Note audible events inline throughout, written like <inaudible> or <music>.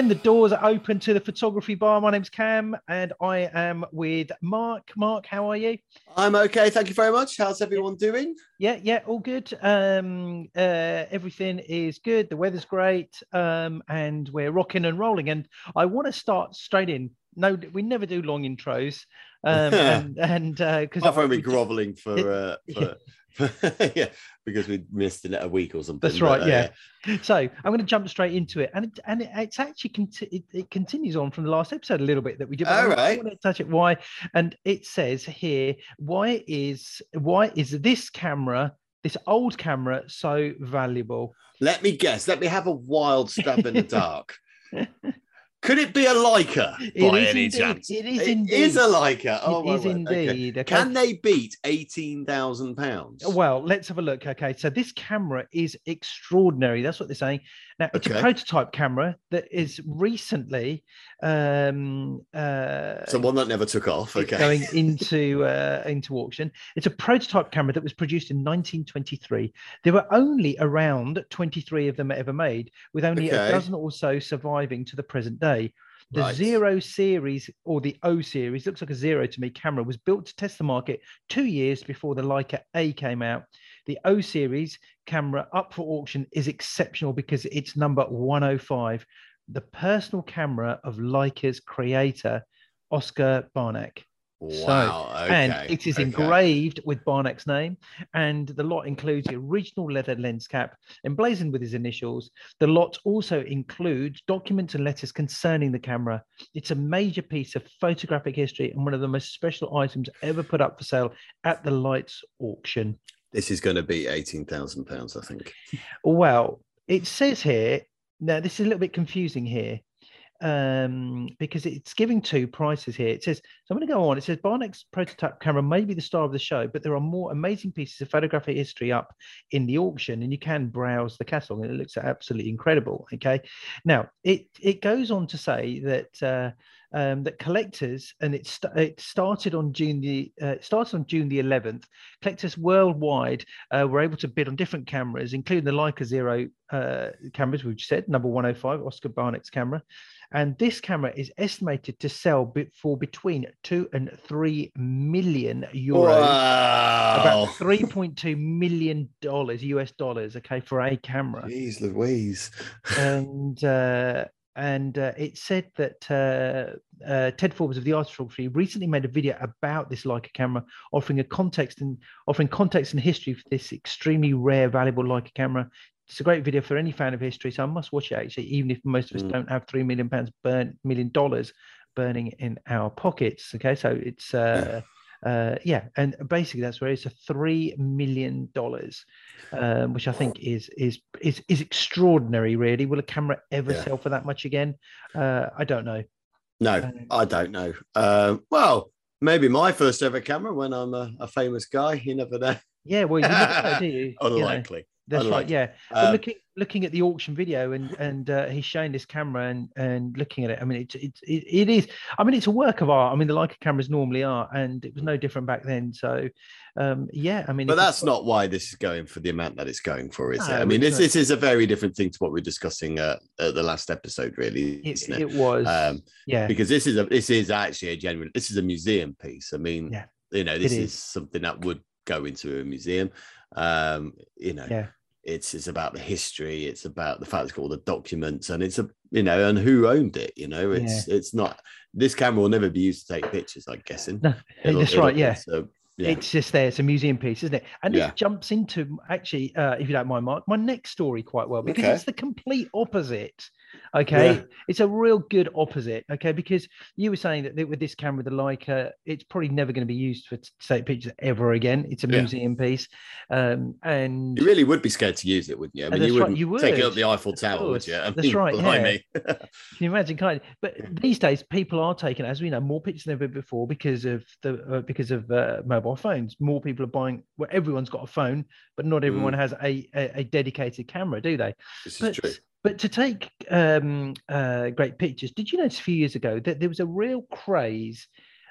again. The doors are open to the photography bar. My name's Cam, and I am with Mark. Mark, how are you? I'm okay, thank you very much. How's everyone doing? Yeah, yeah, all good. Um, uh, everything is good. The weather's great, um, and we're rocking and rolling. And I want to start straight in. No, we never do long intros, um, <laughs> and because I've only groveling for, uh, <laughs> for <laughs> yeah, because we missed a week or something. That's right. But, uh, yeah. yeah. So I'm going to jump straight into it, and it, and it, it's actually conti- it, it, continues on from the last episode a little bit that we did. All right. I want to touch it. Why? And it says here, why is why is this camera, this old camera, so valuable? Let me guess. Let me have a wild stab in the dark. <laughs> Could it be a Leica it by any indeed. chance? It is it indeed. is a Leica. Oh, it is word. indeed. Okay. Can they beat eighteen thousand pounds? Well, let's have a look. Okay, so this camera is extraordinary. That's what they're saying. Now, it's Okay. a prototype camera that is recently um, uh, So one that never took off. Okay. going <laughs> into uh, into auction. It's a prototype camera that was produced in 1923. There were only around 23 of them ever made, with only a dozen or so surviving to the present day. The Right. Zero series or the O series looks like a zero to me camera was built to test the market two years before the Leica A came out. The O series camera up for auction is exceptional because it's number 105, the personal camera of Leica's creator, Oscar Barnack. Wow. okay. And it is okay. engraved with Barnack's name, and the lot includes the original leather lens cap emblazoned with his initials. The lot also includes documents and letters concerning the camera. It's a major piece of photographic history and one of the most special items ever put up for sale at the Leitz auction. This is going to be eighteen thousand pounds, I think. Well, it says here, now this is a little bit confusing here um, because it's giving two prices here. It says, so I'm going to go on. It says Barnack's prototype camera may be the star of the show, but there are more amazing pieces of photographic history up in the auction, and you can browse the catalog, and it looks absolutely incredible. Okay, now it it goes on to say that. Uh, um, that collectors and it, st- it started on June the uh, it started on June the 11th. Collectors worldwide uh, were able to bid on different cameras, including the Leica Zero uh, cameras, which said number 105, Oscar Barnack's camera. And this camera is estimated to sell be- for between two and three million euros, Wow. about 3.2 million dollars, US dollars, okay, for a camera Jeez Louise. <laughs> and uh, and uh, it said that uh, uh, Ted Forbes of the Art Photography recently made a video about this Leica camera, offering a context and offering context and history for this extremely rare, valuable Leica camera. It's a great video for any fan of history, so I must watch it actually, even if most of us Mm. don't have three million pounds burn million dollars burning in our pockets. Okay, so it's uh, uh, yeah, and basically that's where it's a three million dollars, um, which I think is is is is extraordinary. Really, will a camera ever Yeah. sell for that much again? Uh, I don't know. No, Um, I don't know. Um, well, maybe my first ever camera when I'm a, a famous guy. You never know. Yeah, well, you never know, do you? <laughs> You know, That's right. Yeah, but Um, looking looking at the auction video and and uh, he's showing this camera and and looking at it. I mean, it's it's it, it is. I mean, it's a work of art. I mean, the Leica cameras normally are, and it was no different back then. So, um, yeah, I mean, but that's not why this is going for the amount that it's going for, is it? I mean, this, this is a very different thing to what we we're discussing uh, at the last episode, really, It, isn't it? it was. Um, yeah. because this is a this is actually a genuine this is a museum piece. I mean, Yeah, you know, this it is. is. something that would go into a museum. Um, you know, Yeah. It's it's about the history, it's about the fact it's got all the documents, and it's a you know, and who owned it. You know, it's it's not this camera will never be used to take pictures. I'm guessing. No, <laughs> It'll- that's it'll- right. Yeah. So yeah, It's just there. It's a museum piece, isn't it? And Yeah. it jumps into actually, uh, if you don't mind, Mark, my next story quite well because Okay. it's the complete opposite. Okay, Yeah. it's a real good opposite. Okay, because you were saying that with this camera, the Leica, it's probably never going to be used for to take pictures ever again. It's a Yeah. museum piece, um, and you really would be scared to use it, wouldn't you? I Uh, mean, you right, wouldn't you take it up the Eiffel Tower, would you? I <laughs> That's mean, right, yeah. blimey. <laughs> <laughs> Can you imagine? Kind of, but these days people are taking, as we know, more pictures than ever before because of the uh, because of uh, mobile phones. More people are buying. Well, everyone's got a phone, but not everyone has a, a a dedicated camera, do they? this is true. But to take um, uh, great pictures, did you notice a few years ago that there was a real craze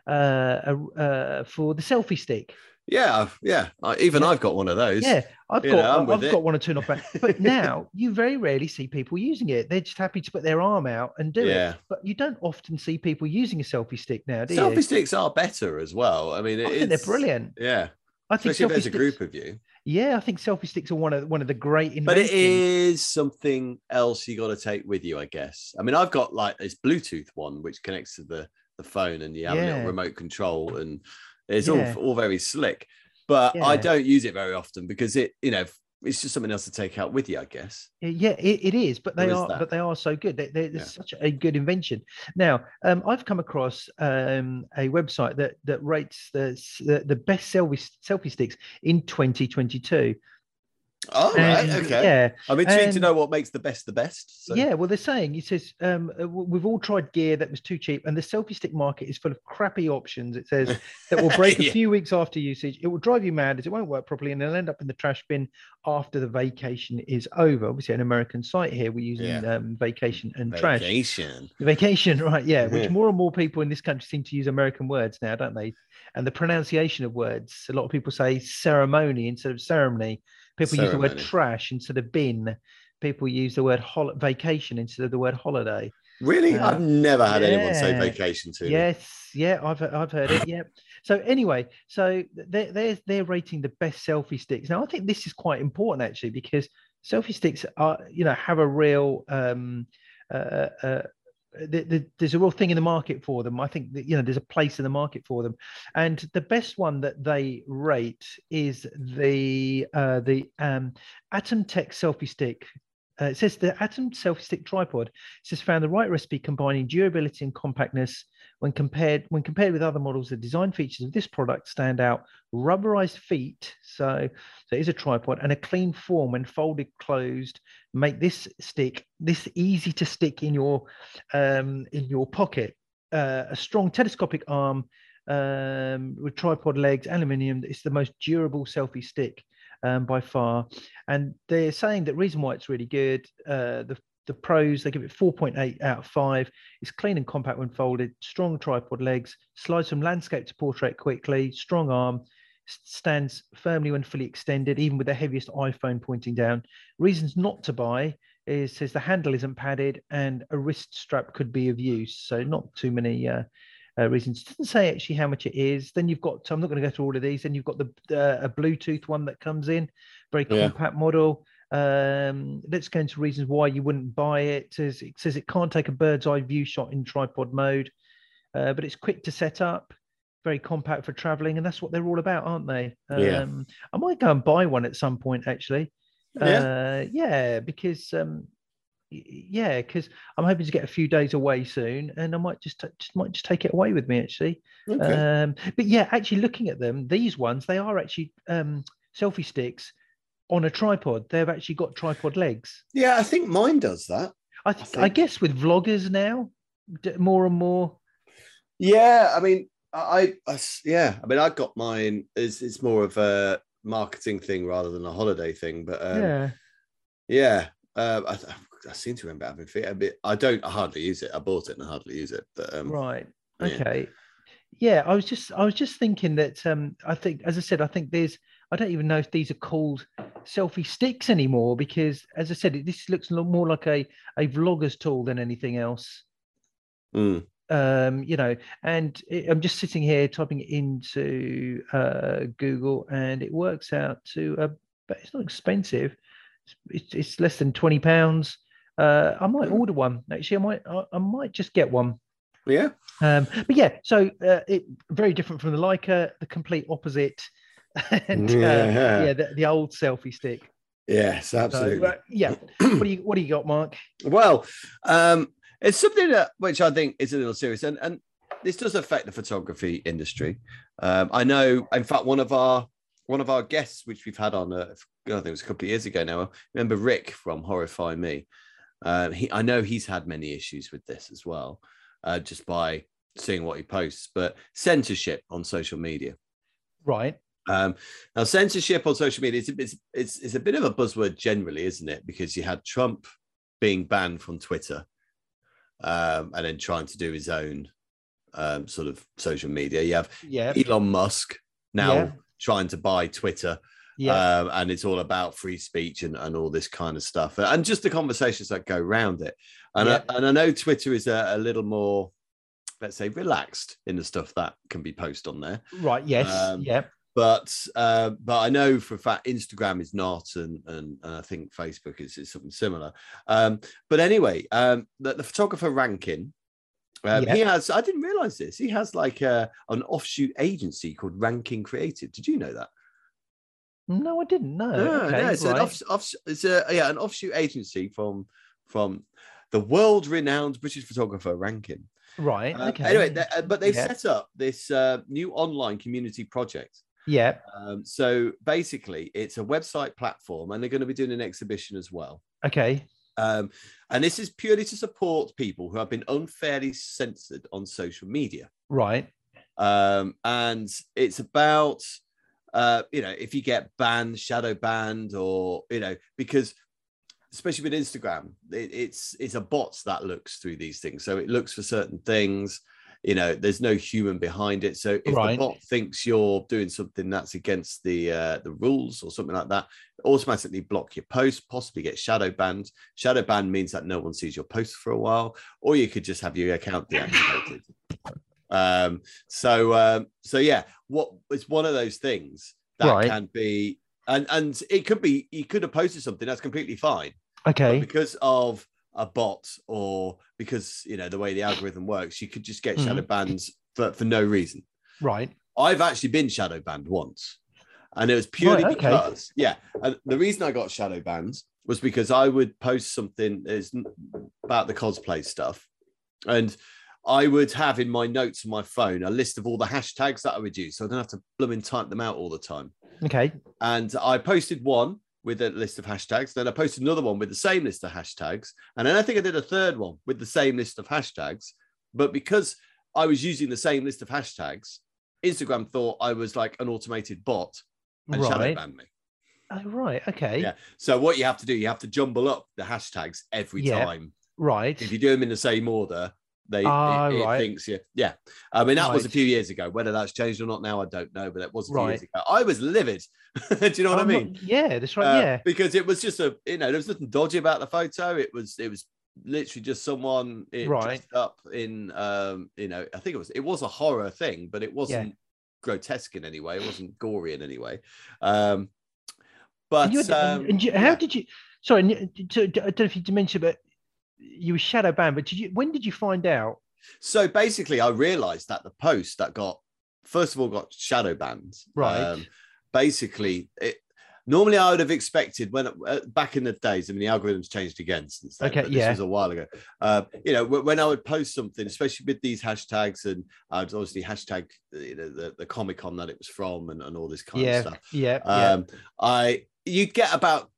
uh, uh, for the selfie stick? Yeah, yeah. I, even yeah. I've got one of those. Yeah, I've you got know, I've got one or two knockback. But <laughs> now you very rarely see people using it. They're just happy to put their arm out and do yeah. it. But you don't often see people using a selfie stick now, do selfie you? sticks are better as well. I mean, I think they're brilliant. Yeah. I think Especially if there's sticks, a group of you. Yeah, I think selfie sticks are one of one of the great inventions. But it is something else you got to take with you, I guess. I mean, I've got like this Bluetooth one which connects to the the phone and you have yeah. a little remote control and it's yeah. all all very slick but yeah. I don't use it very often because it, you know, it's just something else to take out with you, I guess. Yeah, it, it is, but they are, that? but they are so good. They, they're, yeah. such a good invention. Now, um, I've come across um, a website that that rates the the, the best selfie selfie sticks in 2022. Oh, right. Okay. Yeah. I'm intrigued and, to know what makes the best the best. So. Yeah. Well, they're saying, he says, um, uh, we've all tried gear that was too cheap, and the selfie stick market is full of crappy options. It says that will break <laughs> yeah. a few weeks after usage. It will drive you mad as it won't work properly, and they'll end up in the trash bin after the vacation is over. Obviously, an American site here. We're using yeah. um, vacation and vacation. trash. Vacation. Vacation, <laughs> right. Yeah. Which more and more people in this country seem to use American words now, don't they? And the pronunciation of words. A lot of people say ceremony instead of ceremony People Ceremony. use the word trash instead of bin. People use the word hol- vacation instead of the word holiday. Really, uh, I've never had yeah. anyone say vacation to. Me. Yes, yeah, I've I've heard it. Yeah. So anyway, so they're they're they're rating the best selfie sticks. Now I think this is quite important actually because selfie sticks are you know have a real um, uh, uh, the, the, there's a real thing in the market for them. I think that, you know there's a place in the market for them, and the best one that they rate is the uh, the um, ATUMTEK selfie stick uh, it says the Atom selfie stick tripod has found the right recipe combining durability and compactness. When compared when compared with other models, the design features of this product stand out: rubberized feet, so there is a tripod, and a clean form when folded closed make this stick this easy to stick in your um, in your pocket. Uh, a strong telescopic arm um, with tripod legs, aluminium. It's the most durable selfie stick um, by far. And they're saying that reason why it's really good, uh, the the pros they give it 4.8 out of 5 it's clean and compact when folded strong tripod legs slides from landscape to portrait quickly strong arm stands firmly when fully extended even with the heaviest iphone pointing down reasons not to buy is says the handle isn't padded and a wrist strap could be of use so not too many uh, uh, reasons. It doesn't say actually how much it is. Then you've got, I'm not going to go through all of these. Then you've got the uh, a Bluetooth one that comes in, very compact yeah. model. Um, let's go into reasons why you wouldn't buy it. It says, it says it can't take a bird's eye view shot in tripod mode, uh, but it's quick to set up, very compact for traveling, and that's what they're all about, aren't they? Um, yeah. I might go and buy one at some point actually. Yeah, uh, yeah, because um, yeah, because I'm hoping to get a few days away soon, and I might just, just might just take it away with me actually. Okay. Um, but yeah, actually looking at them, these ones they are actually um, selfie sticks on a tripod. They've actually got tripod legs. Yeah, I think mine does that. I, th- I, I guess with vloggers now, more and more. Yeah, I mean, I, I yeah, I mean, I got mine. It's, it's more of a marketing thing rather than a holiday thing, but um, yeah, yeah. Uh, I, I seem to remember having feet a bit. I don't I hardly use it. I bought it and I hardly use it. But um, right, okay, yeah. yeah. I was just I was just thinking that um, I think, as I said, I think there's I don't even know if these are called selfie sticks anymore because, as I said, this looks more like a a vlogger's tool than anything else. Mm. Um, you know, and it, I'm just sitting here typing it into uh, Google, and it works out to, uh, but it's not expensive. It's, it's less than twenty pounds. Uh, I might order one. Actually, I might I, I might just get one. Yeah. Um, but yeah, so uh, it very different from the Leica, the complete opposite, <laughs> and yeah, uh, yeah the, the, old selfie stick. Yes, absolutely. So, uh, yeah. what do you What do you got, Mark? Well, um, it's something that which I think is a little serious, and and this does affect the photography industry. Um, I know, in fact, one of our one of our guests, which we've had on, uh, I think it was a couple of years ago now. remember Rick from Horrify Me. Uh, he, I know he's had many issues with this as well, uh, just by seeing what he posts. But censorship on social media, right? Um, now, censorship on social media is it's, it's, it's a bit of a buzzword generally, isn't it? Because you had Trump being banned from Twitter, um, and then trying to do his own um, sort of social media. You have yeah. Elon Musk now yeah. trying to buy Twitter. Yeah. Um, and it's all about free speech and, and all this kind of stuff and just the conversations that go around it and, Yeah. I, and I know twitter is a, a little more let's say relaxed in the stuff that can be posted on there right. Yes. um, yeah. But uh, but I know for a fact Instagram is not, and and, and I think Facebook is, is something similar. Um, but anyway, um, the, the photographer Rankin. Um, Yeah. He has. I didn't realize this. He has like a, an offshoot agency called Rankin Creative. Did you know that? No, I didn't know. No, okay, no, it's an off, off, it's a yeah, an offshoot agency from from the world-renowned British photographer Rankin. right. Um, okay. Anyway, they- uh, but they've Yeah. set up this uh, new online community project. Yeah. Um, so basically, it's a website platform, and they're going to be doing an exhibition as well. Okay. Um, and this is purely to support people who have been unfairly censored on social media. Right. Um, and it's about, uh, you know, if you get banned, shadow banned, or you know, because especially with Instagram, it, it's it's a bot that looks through these things. So it looks for certain things. You know, there's no human behind it. So if Right. the bot thinks you're doing something that's against the uh, the rules or something like that, automatically block your post, possibly get shadow banned. Shadow ban means that no one sees your post for a while, or you could just have your account deactivated. um, so um, so yeah, what it's one of those things that Right. can be and and it could be you could have posted something that's completely fine Okay. because of a bot or because you know the way the algorithm works you could just get Mhm. shadow bans for, for no reason Right. i've actually been shadow banned once and it was purely Right, okay. because yeah and the reason i got shadow bans was because i would post something is about the cosplay stuff and I would have in my notes on my phone a list of all the hashtags that I would use, so I don't have to blooming type them out all the time Okay. and I posted one with a list of hashtags. Then I posted another one with the same list of hashtags, and then I think I did a third one with the same list of hashtags. But because I was using the same list of hashtags, Instagram thought I was like an automated bot and shadow Right. banned me. Oh, right. Okay. Yeah. So what you have to do, you have to jumble up the hashtags every Yeah. time. Right. If you do them in the same order, they Ah, it, it right. thinks you. Yeah. I mean that was a few years ago. Whether that's changed or not now, I don't know. But it was a few years ago. I was livid. <laughs> do you know what I I'm mean? not- yeah. That's right. Uh, yeah. because it was just a you know there was nothing dodgy about the photo it was it was literally just someone it Right. dressed up in um you know i think it was it was a horror thing but it wasn't grotesque in any way it wasn't gory in any way um but And you um, and you- how yeah. did you? Sorry, I don't know if you mentioned, but you were shadow banned. But did you? When did you find out? so basically i realized that the post that got first of all got shadow banned Right. basically it normally i would have expected when uh, back in the days i mean the algorithms changed again since then Okay, but this was a while ago uh, you know wh- when i would post something especially with these hashtags and i'd obviously hashtag you know the, the comic con that it was from and, and all this kind yeah. of stuff Yeah. yeah. um i you'd get about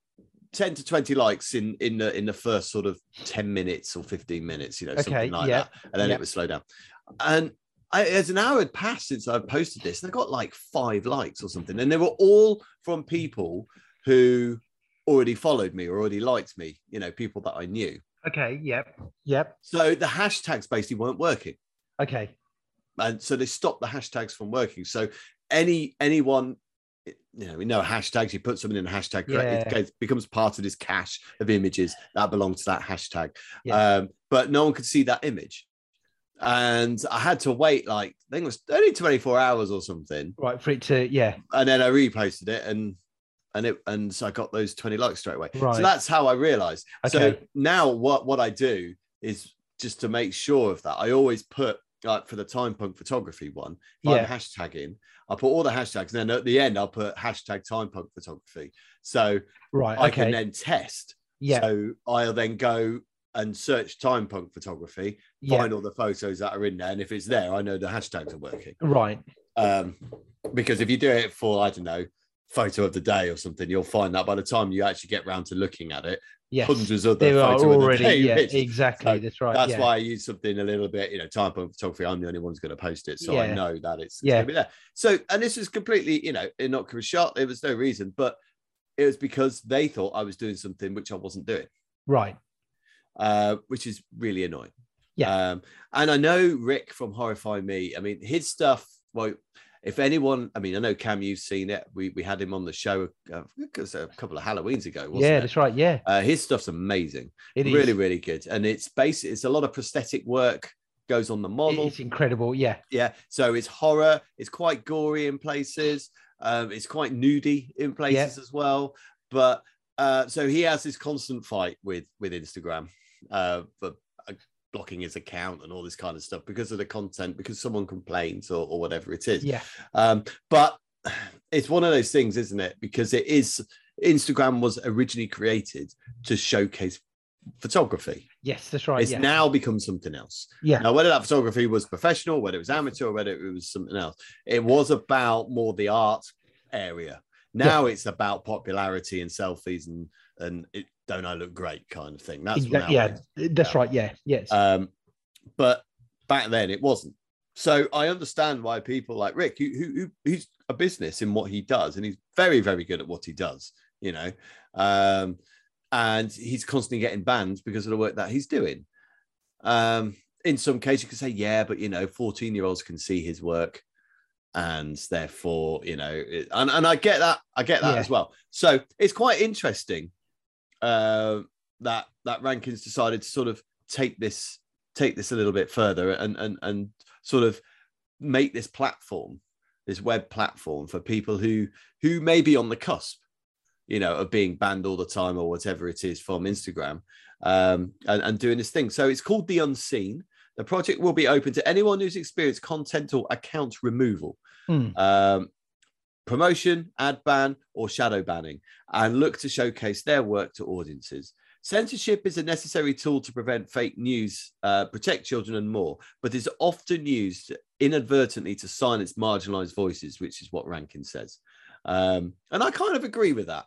10 to 20 likes in in the in the first sort of 10 minutes or 15 minutes you know Okay, something like yeah, that and then yeah. it would slow down and I, as an hour had passed since I posted this, and I got like five likes or something, and they were all from people who already followed me or already liked me, you know, people that I knew. Okay. Yep. Yep. So the hashtags basically weren't working, Okay. and so they stopped the hashtags from working. So any anyone, you know, we know hashtags. You put something in a hashtag, it Yeah. goes- becomes part of this cache of images that belong to that hashtag. Yeah. Um, but no one could see that image. And I had to wait like I think it was only 24 hours or something. Right. For it to. Yeah. And then I reposted it and and it and so I got those 20 likes straight away. Right. So that's how I realized. So now what what I do is just to make sure of that, I always put like for the time punk photography one, if Yeah. I'm hashtagging, I put all the hashtags, and then at the end I'll put hashtag time punk photography. So Right. I Okay. can then test. yeah. So I'll then go and search time punk photography, yeah. find all the photos that are in there, and if it's there, I know the hashtags are working. Right. Um, because if you do it for I don't know photo of the day or something, you'll find that by the time you actually get round to looking at it, Yes. hundreds of the There are photo the already. Yeah. Exactly. So that's right. That's yeah. why I use something a little bit, you know, time photography. I'm the only one who's going to post it, so I know that it's, it's Yeah. going to be there. So, and this is completely, you know, innocuous shot. There was no reason, but it was because they thought I was doing something which I wasn't doing Right. uh, which is really annoying. Yeah. Um, and I know Rick from Horrify Me. I mean, his stuff. Well, if anyone, I mean, I know Cam, you've seen it. We we had him on the show uh, a couple of Halloweens ago. yeah, it? that's right. Yeah, uh, his stuff's amazing. it is really, really good, and it's basic. It's a lot of prosthetic work goes on the model. It's incredible. Yeah, Yeah, so it's horror. It's quite gory in places. Um, it's quite nudie in places as well. But uh, so he has this constant fight with with Instagram uh, for uh, blocking his account and all this kind of stuff because of the content, because someone complains or, or whatever it is. yeah, Um, but <sighs> it's one of those things, isn't it? Because it is Instagram was originally created to showcase photography. yes, that's right. It's yeah, now become something else. yeah, Now, whether that photography was professional, whether it was amateur, or whether it was something else, it was about more the art area. Now it's about popularity and selfies and and it, don't I look great kind of thing. That's Exact- now yeah, that's right. Yeah, yes, Um, but back then it wasn't. So I understand why people like Rick, who, who, who who's a business in what he does, and he's very very good at what he does. You know, um, and he's constantly getting banned because of the work that he's doing. Um, in some cases, you could say, yeah, but you know, 14 year olds can see his work, and therefore, you know, it, and, and I get that, I get that Yeah. as well. So it's quite interesting uh, that that Rankin's decided to sort of take this take this a little bit further and and and sort of make this platform this web platform for people who who may be on the cusp you know of being banned all the time or whatever it is from instagram um and, and doing this thing. So it's called the unseen. The project will be open to anyone who's experienced content or account removal. Hmm. um promotion ad ban or shadow banning and look to showcase their work to audiences Censorship is a necessary tool to prevent fake news, uh, protect children, and more, but is often used inadvertently to silence marginalized voices, which is what Rankin says. Um, and I kind of agree with that.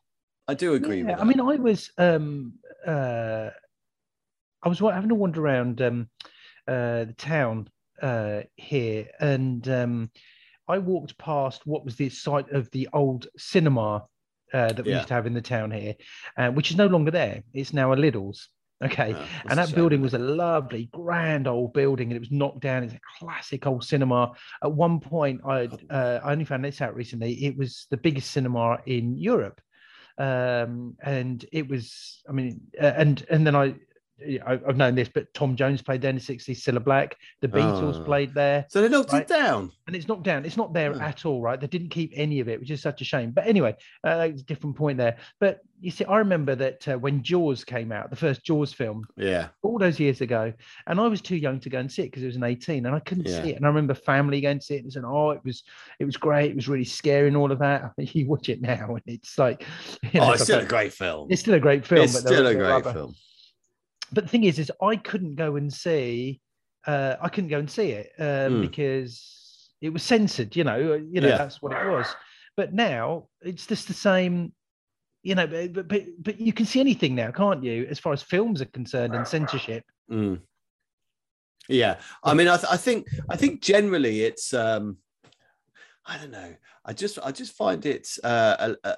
I do agree Yeah, with that. I mean, I was um uh I was having a wander around um uh the town uh here and um I walked past what was the site of the old cinema uh, that we Yeah. used to have in the town here, uh, which is no longer there. It's now a Lidl's. Okay. Oh, and that building was a lovely, grand old building, and it was knocked down. It's a classic old cinema. At one point, I uh, I only found this out recently. It was the biggest cinema in Europe, um, and it was. I mean, uh, and and then I. I- I've known this, but Tom Jones played there in the 60s, Cilla Black. The Beatles Oh. played there, so they knocked Right. it down. and it's knocked down. It's not there Oh. at all, right? They didn't keep any of it, which is such a shame. But anyway, uh, it's a different point there. But you see, I remember that uh, when Jaws came out, the first Jaws film, Yeah. all those years ago, and I was too young to go and see it because it was an 18, and I couldn't Yeah. see it. And I remember family going to see it and saying, "Oh, it was, it was great. It was really scary and all of that." I <laughs> mean, you watch it now, and it's like, you know, Oh, it's still a great film. it's still a great film. It's still a great rubber. film. But the thing is, is I couldn't go and see, uh, I couldn't go and see it um, Hmm. because it was censored. You know, uh, you know Yeah. that's what it was. But now it's just the same. You know, but, but- but but you can see anything now, can't you? As far as films are concerned and censorship. Mm. Yeah, I mean, I, th- I think I think generally it's um, I don't know. I just I just find it uh, a, a,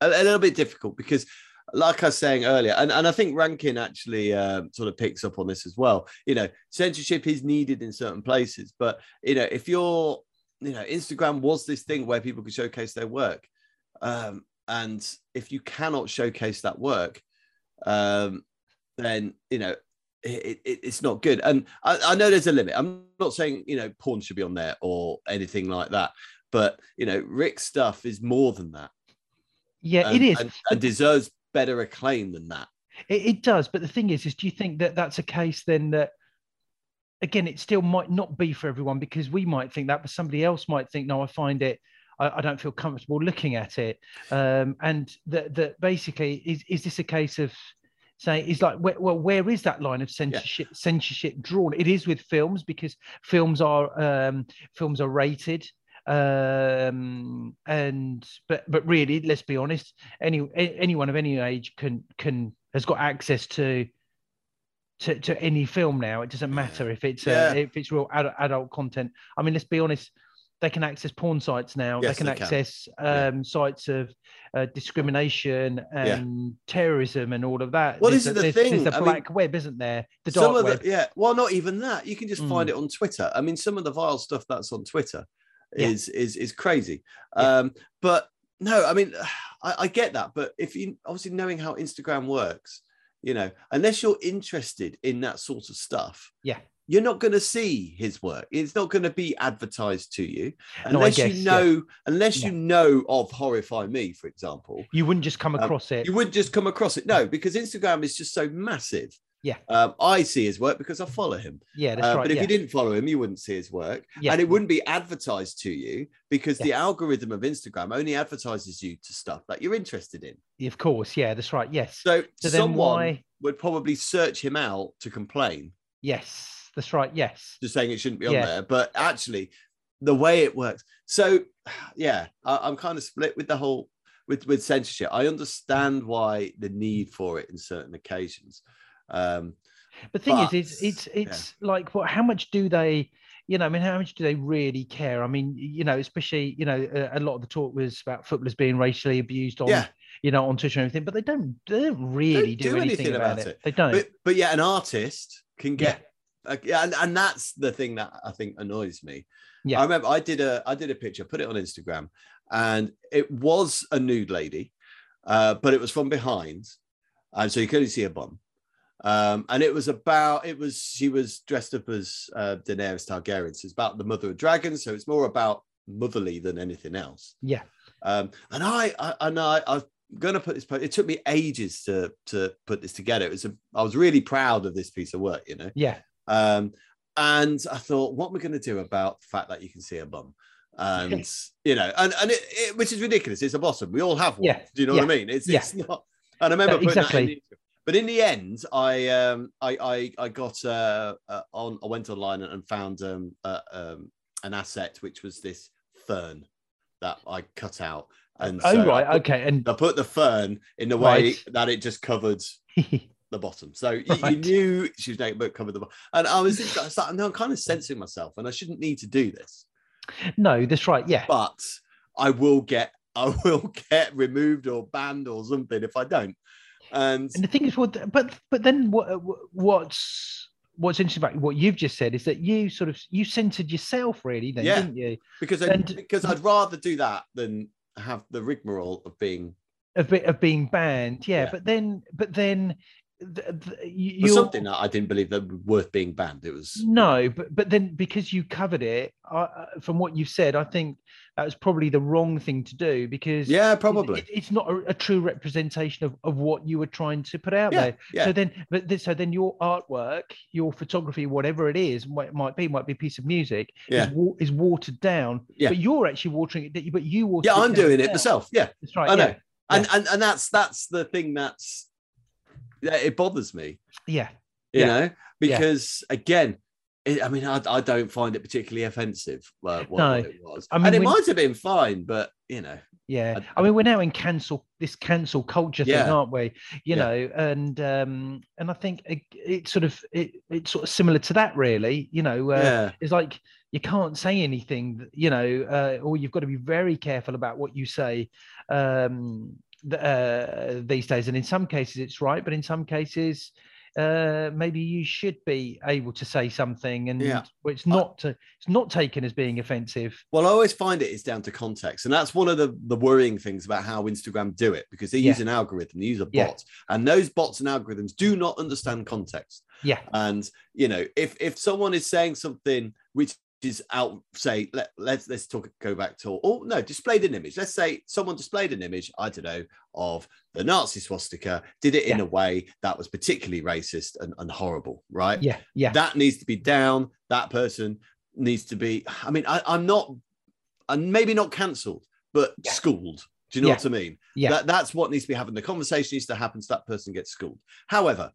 a little bit difficult because, like I was saying earlier, and, and I think Rankin actually uh, sort of picks up on this as well. You know, censorship is needed in certain places, but you know, if you're you know, Instagram was this thing where people could showcase their work, um, and if you cannot showcase that work, um, then you know it, it, it's not good. And I, I know there's a limit. I'm not saying you know porn should be on there or anything like that, but you know Rick's stuff is more than that. Yeah, and, it is. and, and deserves better acclaim than that. It, it does, but the thing is, is do you think that that's a case then that again it still might not be for everyone because we might think that, but somebody else might think, no, I find it, I, I don't feel comfortable looking at it, um, and that that basically is is this a case of saying is like where, well where is that line of censorship censorship drawn? It is with films because films are um films are rated um and but but really let's be honest any anyone of any age can can has got access to to, to any film now it doesn't matter if it's Yeah. uh, if it's real adult, adult content i mean let's be honest they can access porn sites now Yes, they can they can. access Yeah. um sites of uh, discrimination and terrorism and all of that Well, There's this is the there's, there's thing, the I mean, black web isn't there the some dark of web yeah, well, not even that. You can just find Mm. it on Twitter. I mean, some of the vile stuff that's on Twitter. Yeah. is is is crazy. Yeah. Um, but no, I mean, <sighs> I, I get that, but if you obviously knowing how Instagram works, you know, unless you're interested in that sort of stuff, Yeah. you're not going to see his work. It's not going to be advertised to you No, unless guess, you yeah. know, unless Yeah. you know of Horrify Me, for example. You wouldn't just come Um, across it. You wouldn't just come across it, no, because Instagram is just so massive. Yeah. um, I see his work because I follow him. yeah, that's Uh, right. but if yeah. you didn't follow him, you wouldn't see his work, Yeah. and it wouldn't be advertised to you because the algorithm of Instagram only advertises you to stuff that you're interested in. of course, yeah, that's right. Yes. So, So then someone why? would probably search him out to complain, Yes, that's right. Yes. just saying it shouldn't be on Yeah. there. But actually, the way it works. So, <sighs> yeah, I, I'm kind of split with the whole with with censorship. I understand why the need for it in certain occasions. Um, But the thing But- is, it's it's it's like what? How much do they? You know, I mean, how much do they really care? I mean, you know, especially you know, a, a lot of the talk was about footballers being racially abused on, yeah, you know, on Twitter and everything, but they don't they don't really do do, anything, anything about, it. it. They don't. but but yeah, an artist can Yeah. get. uh, yeah, and, and that's the thing that I think annoys me. Yeah. I remember I did a I did a picture, put it on Instagram, and it was a nude lady, uh, but it was from behind, and so you could only see her bum. Um, and it was about it was she was dressed up as uh, Daenerys Targaryen, so it's about the mother of dragons, so it's more about motherly than anything else. yeah, Um, and I, I, and I, I'm to put this. It took me ages to to put this together. It was. A, I was really proud of this piece of work, you know. yeah, Um, and I thought, what am I going to do about the fact that you can see a bum? And you know, and and it, it, which is ridiculous. It's a bottom. We all have one. Yeah, Do you know what I mean? It's yeah. it's not. And I remember putting that exactly. But in the end, I um I I, I got uh, uh on I went online and found um, uh, um an asset which was this fern that I cut out. And oh so right, put- okay, and I put the fern in the way Right. that it just covered <laughs> the bottom. So you, you knew she was naked, but covered the bottom. And I was I was like, no, I'm kind of censoring myself, and I shouldn't need to do this. no, that's right. Yeah, But I will get, I will <laughs> get removed or banned or something if I don't. And and the thing is, what? But but then what? What's what's interesting about what you've just said is that you sort of you centered yourself, really, then, Yeah. didn't you? because I, and- because I'd rather do that than have the rigmarole of being Of bit of being banned, yeah. Yeah. But then, but then, th- th- you, something that I didn't believe that was worth being banned. It was No, but but then because you covered it, I, I- from what you've said, I think that was probably the wrong thing to do because yeah, probably. it- it's not a, a true representation of, of what you were trying to put out yeah, there. yeah. So then, but this, so then your artwork, your photography, whatever it is, what it might be, might be a piece of music, Yeah. is, is watered down. Yeah. But you're actually watering it, but you watered yeah, I'm down doing it myself. Yeah, That's right. I know. yeah. and and and that's that's the thing that's it bothers me Yeah. you Yeah. know because again it, i mean I, I don't find it particularly offensive uh, what, No. what it was I mean, and it might have been fine but you know Yeah, I- I mean we're now in cancel this cancel culture thing, aren't we? You Yeah. know, and um and I think it, it's sort of it, it's sort of similar to that, really. You know, uh, yeah it's like you can't say anything, you know, uh, or you've got to be very careful about what you say um uh, these days. And in some cases, it's right, but in some cases. Uh, maybe you should be able to say something, and Yeah. it's not to, it's not taken as being offensive. well i always find it is down to context and that's one of the the worrying things about how instagram do it because they Yeah. use an algorithm they use a Yeah. bot and those bots and algorithms do not understand context Yeah, and you know if if someone is saying something which is out say let, let's let's talk go back to oh no displayed an image let's say someone displayed an image i don't know of the nazi swastika did it in Yeah. a way that was particularly racist and, and horrible right yeah, yeah, that needs to be down that person needs to be i mean I, i'm not and maybe not cancelled but Yeah. schooled do you know Yeah. what i mean yeah, that, that's what needs to be happening. The conversation needs to happen so that person gets schooled. However,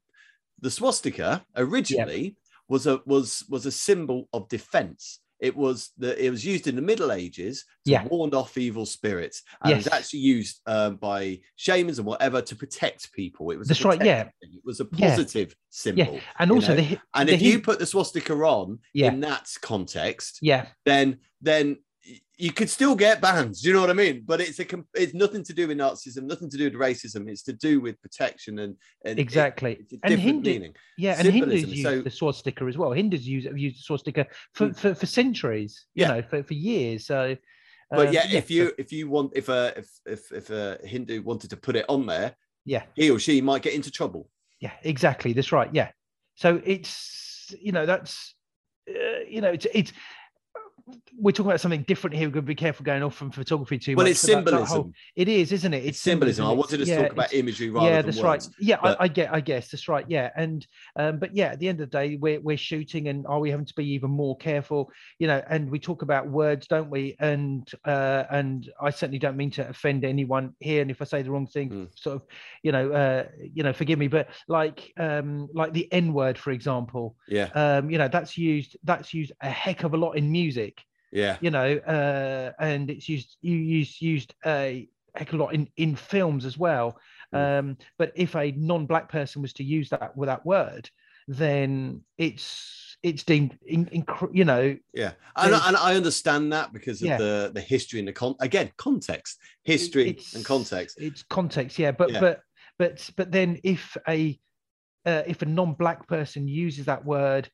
the swastika originally was a was was a symbol of defense. It was the it was used in the Middle Ages to Yeah. ward off evil spirits, and it was actually used um, by shamans and whatever to protect people. It was a That's right, yeah. thing. it was a Yeah. positive symbol. and also know? the And the if you put the swastika on Yeah. in that context, yeah then then you could still get bans. Do you know what I mean? But it's a it's nothing to do with Nazism, nothing to do with racism. It's to do with protection and, and it- Exactly. it's a And different Hindu- meaning. Yeah, and Hindus Symbolism, use so- the swastika as well. Hindus use have used the swastika for, Mm. for, for centuries, you Yeah. know, for, for years. So, But um, yeah, if you if you want if a if if if a Hindu wanted to put it on there, yeah, he or she might get into trouble. yeah, exactly. That's right. Yeah. So it's you know that's uh, you know it's it's we're talking about something different here. We've got to be careful going off from photography too Well, much. it's that- that symbolism. whole- it is, isn't it? It's symbolism. I It's- wanted to yeah, talk about imagery rather yeah, that's words. right. Yeah, but- I, I get, I guess that's right. Yeah, and um, but yeah, at the end of the day, we're we're shooting, and are we having to be even more careful? You know, and we talk about words, don't we? And uh, and I certainly don't mean to offend anyone here, and if I say the wrong thing, Mm. sort of, you know, uh, you know, forgive me, but like um, like the N word, for example, Yeah, um, you know, that's used that's used a heck of a lot in music yeah, you know, uh, and it's used you used used a heck of a lot in in films as well. Mm. Um, but if a non-black person was to use that with that word, then it's it's deemed, in, inc- you know, yeah. And, and I understand that because of Yeah. the the history and the con again context, history it's- and context. It's context, yeah. But Yeah. but but but then if a uh, if a non-black person uses that word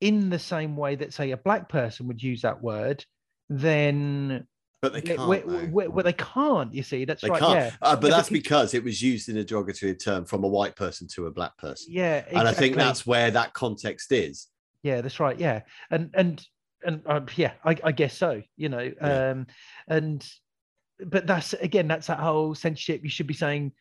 in the same way that say a black person would use that word, then But they can't. though. we- well, they can't. You see, that's They right. can't. Yeah, Uh, but Yeah, that's because- because it was used in a derogatory term from a white person to a black person. yeah. And I think that's where that context is. yeah that's right yeah and and and um, yeah I, I guess so you know Yeah. um and but that's again that's that whole censorship you should be saying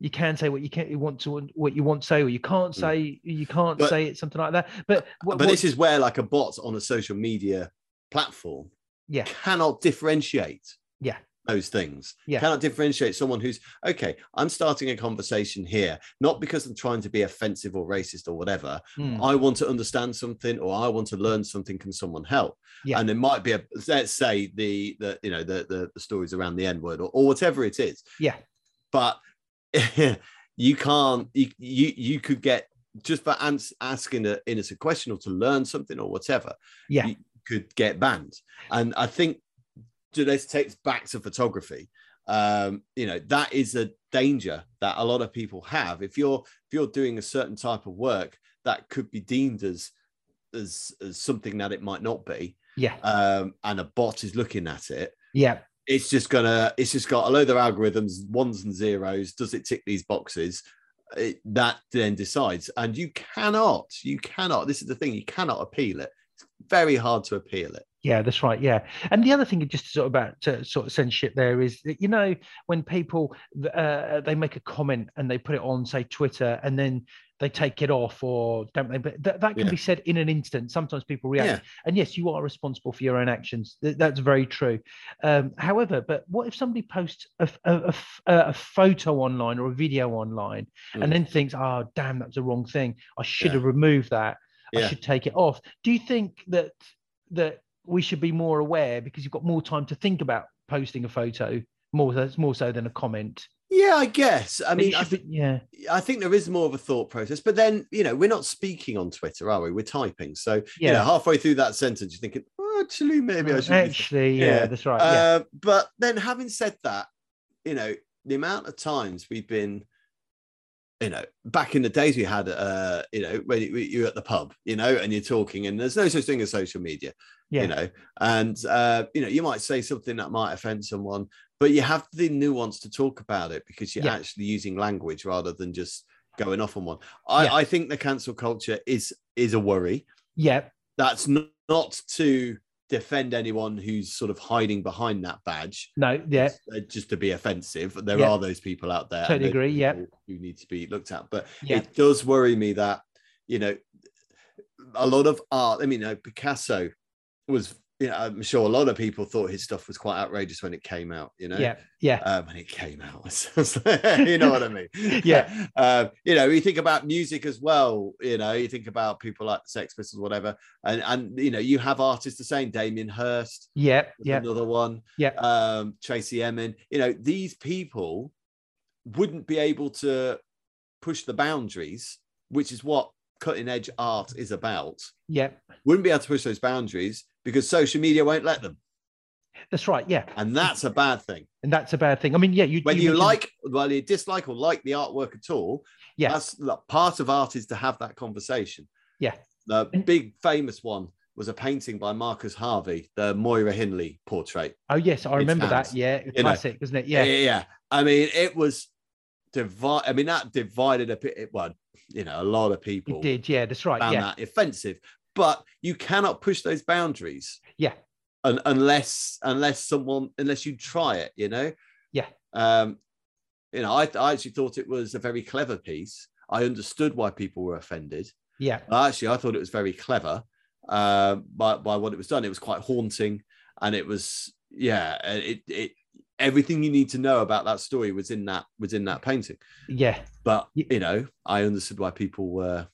you can say what you can you want to what you want to say or you can't Mm. say you can't But- say it something like that but what, but this is where like a bot on a social media platform yeah cannot differentiate Yeah. those things Yeah. cannot differentiate someone who's okay i'm starting a conversation here not because i'm trying to be offensive or racist or whatever mm, i want to understand something or i want to learn something can someone help Yeah. and it might be a let's say the the you know the the, the stories around the n word or, or whatever it is yeah but <laughs> you can't you, you you could get just for ans- asking an innocent question or to learn something or whatever yeah. you could get banned. And i think this takes back to photography? Um you know that is a danger that a lot of people have. If you're if you're doing a certain type of work that could be deemed as as, as something that it might not be. Yeah. Um and a bot is looking at it. Yeah it's just gonna it's just got a load of algorithms ones and zeros does it tick these boxes? It, that then decides. And you cannot you cannot this is the thing you cannot appeal it. It's very hard to appeal it. Yeah, that's right. Yeah, and the other thing, just sort of about sort of censorship, there is that you know when people uh, they make a comment and they put it on, say Twitter, and then they take it off or don't they? But that, that can Yeah. be said in an instant. Sometimes people react, Yeah. and yes, you are responsible for your own actions. Th- That's very true. Um, however, but what if somebody posts a a photo online or a video online, Mm. and then thinks, "Oh, damn, that's the wrong thing. I should Yeah. have removed that. I should take it off." Do you think that that we should be more aware because you've got more time to think about posting a photo more so, more so than a comment. Yeah i guess i mean I, be- yeah, I think there is more of a thought process but then you know we're not speaking on twitter are we we're typing so you know Yeah. halfway through that sentence you're thinking oh, actually maybe i should actually, yeah, Yeah. that's right. yeah, Uh, but then having said that, you know, the amount of times we've been, you know, back in the days we had, uh, you know, when you- you're at the pub, you know, and you're talking, and there's no such thing as social media, yeah, you know, and uh, you know, you might say something that might offend someone, but you have the nuance to talk about it because you're Yeah. actually using language rather than just going off on one. I, Yeah. I think the cancel culture is is a worry yeah, that's not, not to defend anyone who's sort of hiding behind that badge. No, yeah, uh, just to be offensive. There Yeah. are those people out there Totally agree, yeah. who need to be looked at. But yeah, it does worry me that you know a lot of art i mean you know, picasso was you know i'm sure a lot of people thought his stuff was quite outrageous when it came out you know yeah, yeah, um, when it came out. <laughs> you know what I mean? <laughs> Yeah. Um, you know, you think about music as well. You know, you think about people like the Sex Pistols, whatever, and and you know, you have artists the same. Damien Hirst, yeah, yeah, another one. Yeah. Um, Tracey Emin. You know, these people wouldn't be able to push the boundaries, which is what cutting edge art is about. yeah. Wouldn't be able to push those boundaries because social media won't let them. That's right. Yeah, and that's a bad thing. and that's a bad thing. I mean, yeah, you When you, mentioned- like, well, you dislike or like the artwork at all, Yeah. that's look, part of art is to have that conversation. Yeah. The big famous one was a painting by Marcus Harvey, the Myra Hindley portrait. Oh yes, I remember that. Yeah, know. classic, isn't it? Yeah, Yeah, yeah. I mean, it was divide. I mean, that divided a bit. Well, you know, a lot of people it did. Yeah, that's right. found Yeah, that offensive. But you cannot push those boundaries yeah, un- unless unless someone unless you try it. You know. Yeah. Um, you know, I, I actually thought it was a very clever piece. I understood why people were offended. yeah, Actually, I thought it was very clever uh, by by what it was done. It was quite haunting, and it was yeah, it it everything you need to know about that story was in that was in that painting. yeah. But you know, I understood why people were.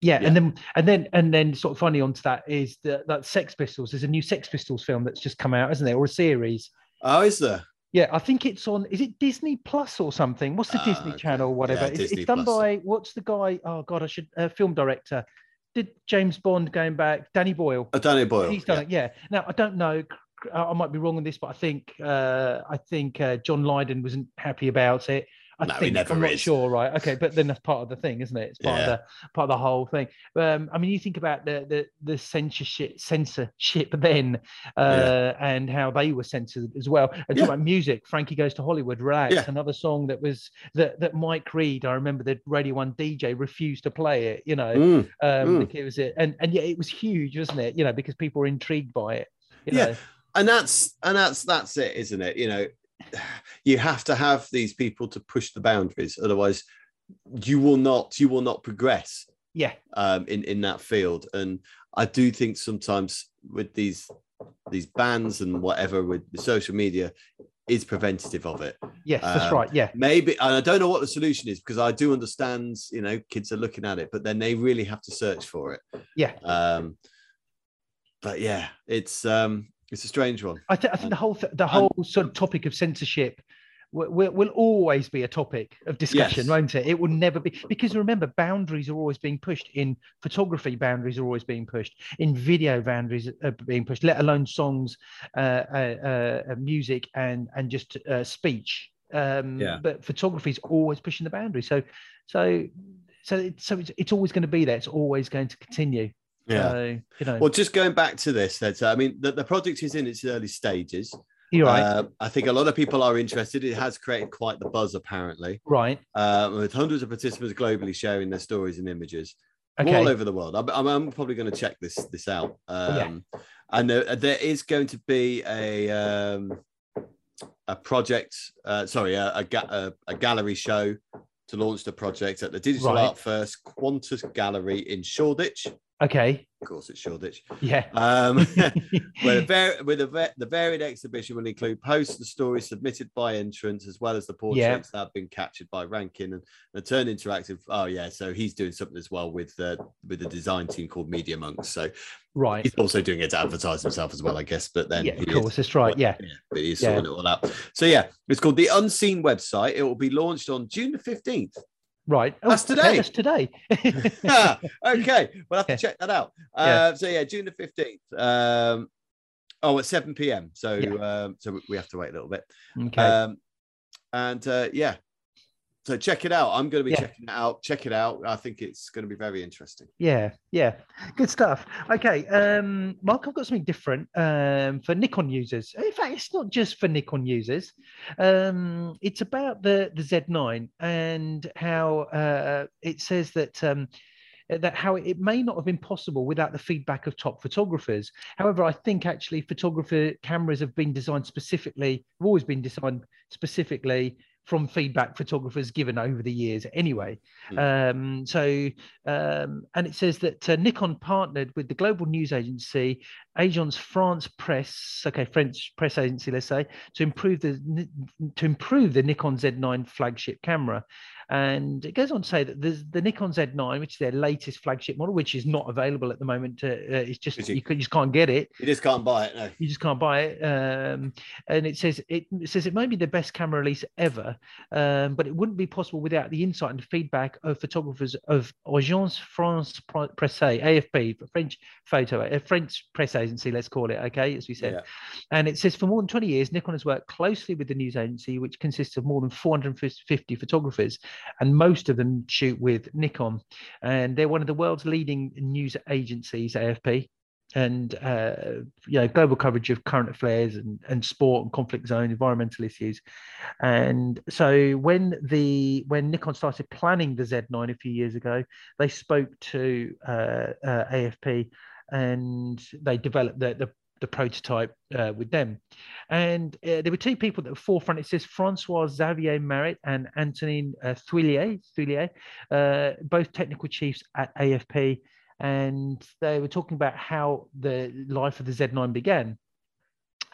Yeah, Yeah. and then and then and then sort of funny onto that is that that Sex Pistols. There's a new Sex Pistols film that's just come out, isn't there, or a series? Oh, is there? Yeah, I think it's on. Is it Disney Plus or something? What's the Ah, Disney okay. Channel, or whatever? Yeah, it's, it's done Plus. by what's the guy? Oh God, I should. Uh, film director. Did James Bond going back? Danny Boyle. Oh, Danny Boyle. He's done yeah. it. Yeah. Now I don't know. I I might be wrong on this, but I think uh, I think uh, John Lydon wasn't happy about it. I No, think never I'm not is. sure, sure, right? Okay, but then that's part of the thing, isn't it? It's part Yeah. of the part of the whole thing. Um, I mean, you think about the the, the censorship censorship then, uh, and how they were censored as well. And Yeah. about music, Frankie goes to Hollywood, relax. Yeah. Another song that was that that Mike Read. I remember the Radio One DJ refused to play it. You know, Mm. um, Mm. it was it, and and yeah, it was huge, wasn't it? You know, because people were intrigued by it. You Yeah. know? and that's and that's that's it isn't it you know you have to have these people to push the boundaries otherwise you will not you will not progress yeah, um in in that field and i do think sometimes with these these bans and whatever with social media is preventative of it yes, that's Um, right. Yeah, maybe and i don't know what the solution is because i do understand you know kids are looking at it but then they really have to search for it yeah. um but yeah it's um it's a strange one I, th- I think the whole th- the whole sort of topic of censorship will, will, will always be a topic of discussion, Yes. won't it? It will never be because remember, boundaries are always being pushed in photography. Boundaries are always being pushed in video. Boundaries are being pushed. Let alone songs, uh, uh, uh, music, and and just uh, speech. Um, Yeah. But photography is always pushing the boundary. So, so, so it's so it's, it's always going to be there. It's always going to continue. So, you know, Well, just going back to this, that I mean, the, the project is in its early stages. you're right. Uh, I think a lot of people are interested. It has created quite the buzz, apparently, right. uh, with hundreds of participants globally sharing their stories and images Okay. all over the world. I'm, I'm, I'm probably going to check this this out. Um, Yeah. And there, there is going to be a um, a project, uh, sorry, a, a, ga- a gallery show to launch the project at the Digital Right. Art First Quantus Gallery in Shoreditch. Okay. Of course, it's Shoreditch. Yeah. Um, where the, where the, the varied exhibition will include posts and stories submitted by entrants, as well as the portraits that have been captured by Rankin and, and turned interactive. Oh yeah, so he's doing something as well with uh, with the design team called Media Monks. So Right. he's also doing it to advertise himself as well, I guess. But then yeah, of is- course, that's right. Yeah. but he's Yeah. sorting it all out. So yeah, it's called the Unseen website. It will be launched on June the fifteenth. Right. Oh, That's today. That's today. <laughs> <laughs> okay, we'll have to Yeah. check that out. Yeah. Uh, so yeah, June the fifteenth. Um, oh, at seven p.m. So Yeah. um, so we have to wait a little bit. okay. Um, and uh, yeah, so check it out. I'm going to be Yeah. checking it out. Check it out. I think it's going to be very interesting. yeah. Yeah. Good stuff. Okay. Um, Mark, I've got something different um, for Nikon users. In fact, it's not just for Nikon users. Um, it's about the the Z9 and how uh, it says that. Um, that how it may not have been possible without the feedback of top photographers. However, I think actually photographer cameras have been designed specifically, have always been designed specifically from feedback photographers given over the years anyway. Um, so, um, and it says that uh, Nikon partnered with the global news agency Agence France Presse, okay, French press agency, let's say, to improve the to improve the Nikon Z9 flagship camera. And it goes on to say that there's the Nikon Z9, which is their latest flagship model, which is not available at the moment. Uh, uh, it's just you, you, just can't get it. You just can't buy it. No, you just can't buy it. Um, and it says it, it, says it may be the best camera release ever, um, but it wouldn't be possible without the insight and feedback of photographers of Agence France Presse, AFP, French photo, a French press agency, let's call it. Okay, as we said. Yeah. And it says for more than 20 years, Nikon has worked closely with the news agency, which consists of more than 450 photographers and most of them shoot with Nikon. And they're one of the world's leading news agencies, AFP, and uh, you know global coverage of current affairs and, and sport and conflict zone environmental issues and so when the when nikon started planning the z9 a few years ago they spoke to uh, uh, afp and they developed the, the the prototype uh, with them. And uh, there were two people that were forefront. It says Francois Xavier Marit and Antonin uh, Thuillier, Thuillier uh, both technical chiefs at AFP. And they were talking about how the life of the Z9 began.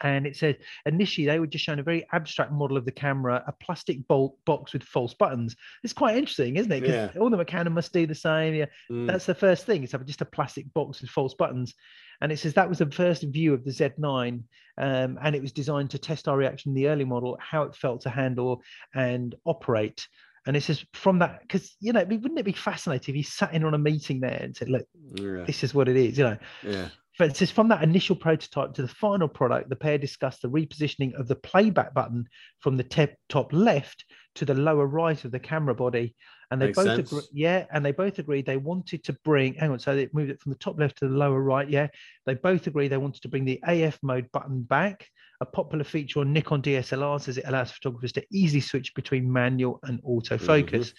And it said initially they were just showing a very abstract model of the camera, a plastic bolt box with false buttons. It's quite interesting, isn't it? Because yeah. all the Canon must do the same. Yeah, mm. that's the first thing. It's just a plastic box with false buttons. And it says that was the first view of the Z9, um, and it was designed to test our reaction in the early model, how it felt to handle and operate. And it says from that, because you know, wouldn't it be fascinating if he sat in on a meeting there and said, "Look, yeah. this is what it is," you know? Yeah. But it says from that initial prototype to the final product, the pair discussed the repositioning of the playback button from the te- top left to the lower right of the camera body and they Makes both agree, yeah, and they both agreed they wanted to bring. Hang on, so they moved it from the top left to the lower right. Yeah, they both agreed they wanted to bring the AF mode button back, a popular feature on Nikon DSLRs as it allows photographers to easily switch between manual and autofocus.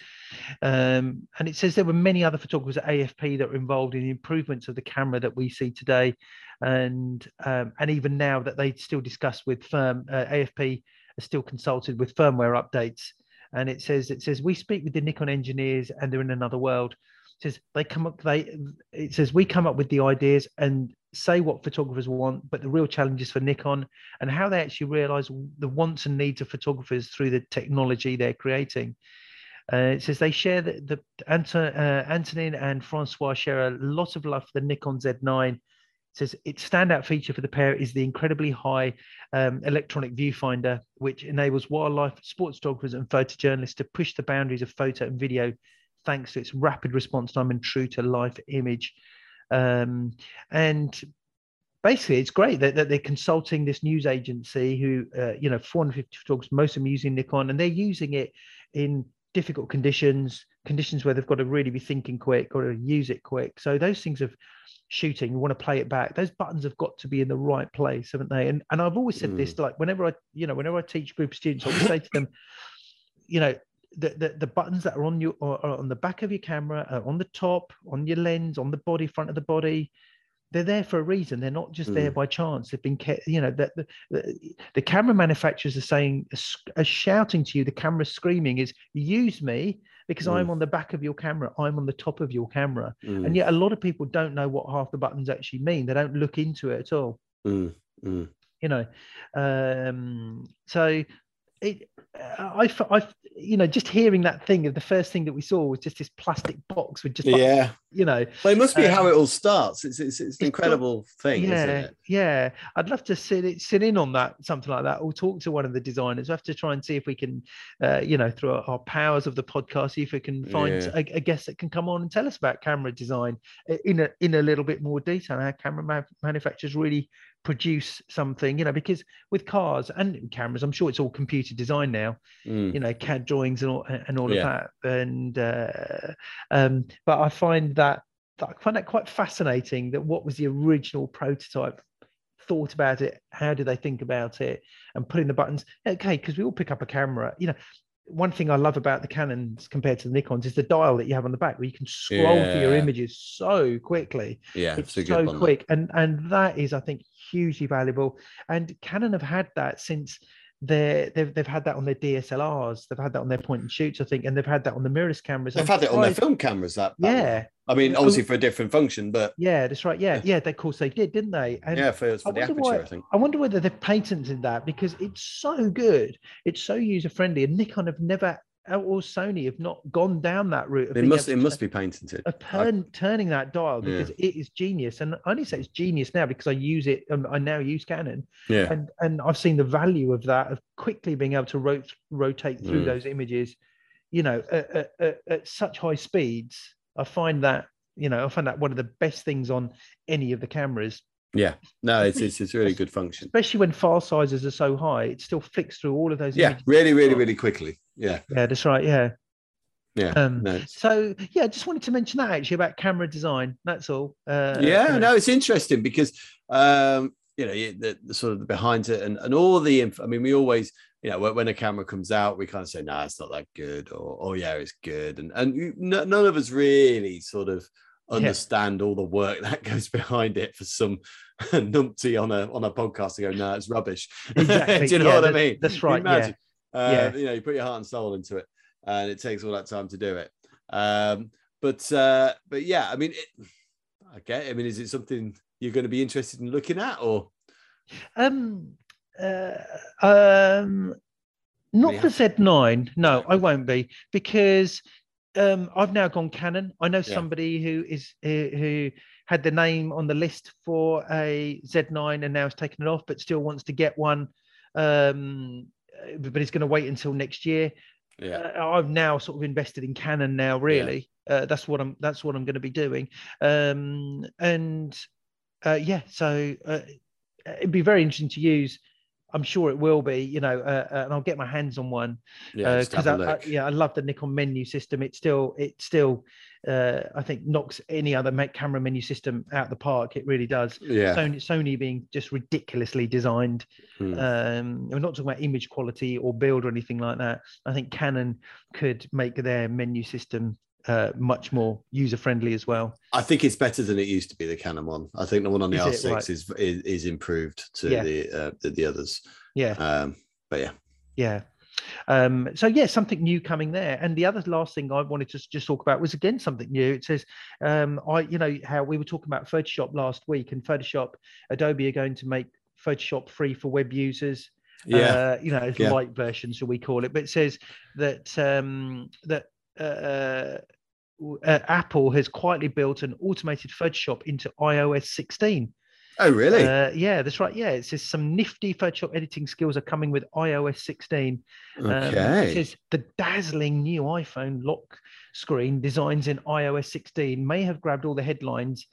Mm-hmm. Um, and it says there were many other photographers at AFP that were involved in the improvements of the camera that we see today, and um, and even now that they still discuss with firm uh, AFP are still consulted with firmware updates and it says it says we speak with the Nikon engineers and they're in another world. It says they come up they it says we come up with the ideas and say what photographers want, but the real challenge is for Nikon and how they actually realize the wants and needs of photographers through the technology they're creating. Uh, it says they share the, the Anton, uh, Antonin and Francois share a lot of love for the Nikon Z9 says its standout feature for the pair is the incredibly high um, electronic viewfinder, which enables wildlife sports photographers and photojournalists to push the boundaries of photo and video thanks to its rapid response time and true to life image. Um, and basically, it's great that, that, they're consulting this news agency who, uh, you know, 450 photographers, most of them using Nikon, and they're using it in difficult conditions, conditions where they've got to really be thinking quick, got to use it quick. So those things of shooting, you want to play it back. Those buttons have got to be in the right place, haven't they? And and I've always said mm. this, like whenever I, you know, whenever I teach group of students, I always say to them, you know, the, the, the buttons that are on your are on the back of your camera, on the top, on your lens, on the body, front of the body, they're there for a reason. They're not just mm. there by chance. They've been, kept, you know, the, the, the, camera manufacturers are saying, are shouting to you, the camera screaming is, use me because mm. I'm on the back of your camera, I'm on the top of your camera. Mm. And yet a lot of people don't know what half the buttons actually mean. They don't look into it at all. Mm. Mm. You know, um, so it, I, I, you know, just hearing that thing, of the first thing that we saw was just this plastic box with just, yeah, you know. Well, it must be um, how it all starts. It's it's, it's an incredible thing, yeah, Yeah, I'd love to sit sit in on that, something like that, or talk to one of the designers. We have to try and see if we can, uh, you know, through our powers of the podcast, see if we can find yeah. a, a, guest that can come on and tell us about camera design in a in a little bit more detail. How camera ma- manufacturers really produce something, you know, because with cars and cameras, I'm sure it's all computer design now, mm. you know, CAD drawings and all and all yeah. of that. And uh, um, but I find that I find that quite fascinating that what was the original prototype thought about it how do they think about it and putting the buttons okay because we all pick up a camera you know one thing I love about the Canons compared to the Nikons is the dial that you have on the back where you can scroll yeah. through your images so quickly. Yeah, it's so quick, and and that is I think hugely valuable. And Canon have had that since they they've they've had that on their DSLRs, they've had that on their point and shoots, I think, and they've had that on the mirrorless cameras. They've I'm had it on their film cameras. That, that yeah. I mean, obviously for a different function, but yeah, that's right. Yeah, <laughs> yeah, of course they did, didn't they? And yeah, for, for the aperture, why, I think. I wonder whether they've patented that because it's so good, it's so user friendly, and Nikon have never or Sony have not gone down that route. It must. It to must be patented. of I- turning that dial Yeah. because it is genius. And I only say it's genius now because I use it. Um, I now use Canon, Yeah. and and I've seen the value of that of quickly being able to rot- rotate through Mm. those images. You know, at, at, at, such high speeds, I find that you know I find that one of the best things on any of the cameras, Yeah. No, it's it's, it's really good function. especially when file sizes are so high. It still flicks through all of those. Yeah. images. Really, really, really quickly. Yeah. yeah, that's right. Yeah. Yeah. Um, No, So yeah, I just wanted to mention that actually about camera design. That's all. Uh, yeah you know. no it's interesting because um you know the, the sort of the behind it and, and all the inf- i mean we always you know when, a camera comes out we kind of say no nah, it's not that good or oh yeah it's good and and you, no, none of us really sort of Yeah. understand all the work <laughs> that goes behind it for some <laughs> numpty on a on a podcast to go no it's rubbish <laughs> Exactly. do you know yeah, what i mean That's right. Yeah. Uh, Yeah. you know you put your heart and soul into it and it takes all that time to do it um but uh but yeah i mean it, okay i mean is it something you're going to be interested in looking at or Um, uh, um, not Yeah. for Z9. No, I won't be because um, I've now gone Canon. I know Yeah. somebody who is who, who had the name on the list for a Z9 and now has taken it off, but still wants to get one. Um, but he's going to wait until next year. yeah Uh, I've now sort of invested in Canon now. Really, uh, that's what I'm. That's what I'm going to be doing. Um, and uh, yeah, so uh, it'd be very interesting to use. I'm sure it will be. You know, uh, uh, and I'll get my hands on one yeah because have a I, I, yeah, I love the Nikon menu system. It still, it still, uh, I think knocks any other me- camera menu system out the park. It really does. yeah Sony, Sony being just ridiculously designed. Hmm. Um, we're not talking about image quality or build or anything like that. I think Canon could make their menu system uh, much more user friendly as well. i think it's better than it used to be the canon one i think the one on the Is r6 Right. is, is is improved to Yeah. the uh the, the others Yeah, um but yeah yeah. Um, so yeah, something new coming there. And the other last thing I wanted to just talk about was again something new. It says, um, I, you know, how we were talking about Photoshop last week, and Photoshop, Adobe are going to make Photoshop free for web users. yeah uh, you know, it's Yeah. light version, so we call it? But it says that um, that Apple has quietly built an automated Photoshop into iOS 16. oh really Uh, yeah, that's right. Yeah, it says some nifty Photoshop editing skills are coming with iOS 16. Um, okay it says the dazzling new iPhone lock screen designs in iOS 16 may have grabbed all the headlines,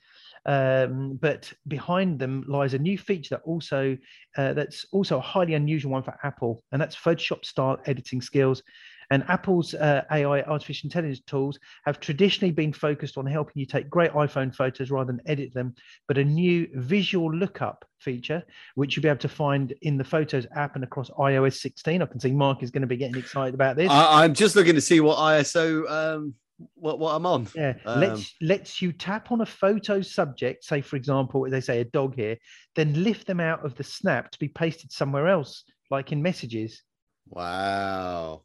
um, but behind them lies a new feature that also uh, that's also a highly unusual one for Apple, and that's Photoshop style editing skills. And Apple's uh, AI artificial intelligence tools have traditionally been focused on helping you take great iPhone photos rather than edit them. But a new visual lookup feature, which you'll be able to find in the Photos app and across iOS 16. I can see Mark is going to be getting excited about this. I, i'm just looking to see what iOS um what what i'm on yeah, um, lets lets you tap on a photo subject, say for example, they say a dog here, then lift them out of the snap to be pasted somewhere else, like in messages. wow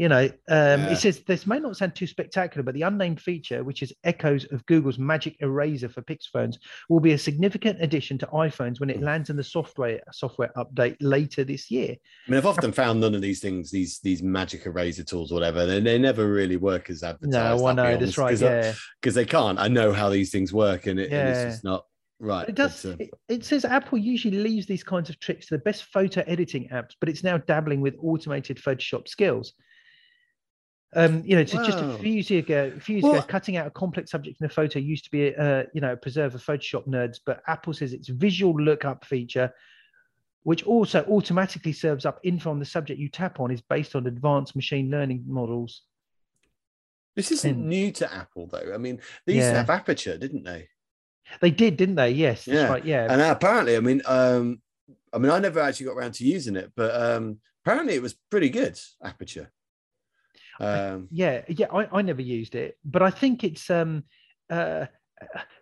You know, um, Yeah. it says this may not sound too spectacular, but the unnamed feature, which is echoes of Google's Magic Eraser for Pixel phones, will be a significant addition to iPhones when it Hmm. lands in the software software update later this year. I mean, I've often found none of these things, these these magic eraser tools, or whatever, they, they never really work as advertised. No, I know that's right. Yeah, because they can't. I know how these things work, and, it, and it's just not right. But it does. Uh, It, it says Apple usually leaves these kinds of tricks to the best photo editing apps, but it's now dabbling with automated Photoshop skills. Um, you know, so just a few years ago, a few years ago, cutting out a complex subject in a photo used to be, uh, you know, a preserve of Photoshop nerds. But Apple says its visual lookup feature, which also automatically serves up info on the subject you tap on, is based on advanced machine learning models. this isn't and- new to Apple, though. I mean, they used to have Aperture, didn't they? They did, didn't they? Yes, that's Yeah. right. Yeah, And apparently, I mean, um, I mean, I never actually got around to using it, but um, apparently, it was pretty good. Aperture. Um, <laughs> yeah yeah I, I never used it but i think it's um uh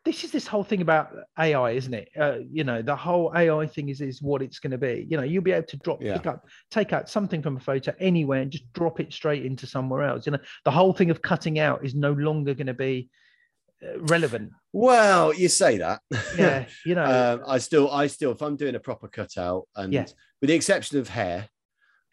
this is this whole thing about ai isn't it uh, you know the whole ai thing is is what it's going to be you know you'll be able to drop Yeah. pick up take out something from a photo anywhere and just drop it straight into somewhere else you know the whole thing of cutting out is no longer going to be uh, relevant well, you say that. yeah <laughs> you know um, I still, I still, if I'm doing a proper cutout, and Yeah. with the exception of hair,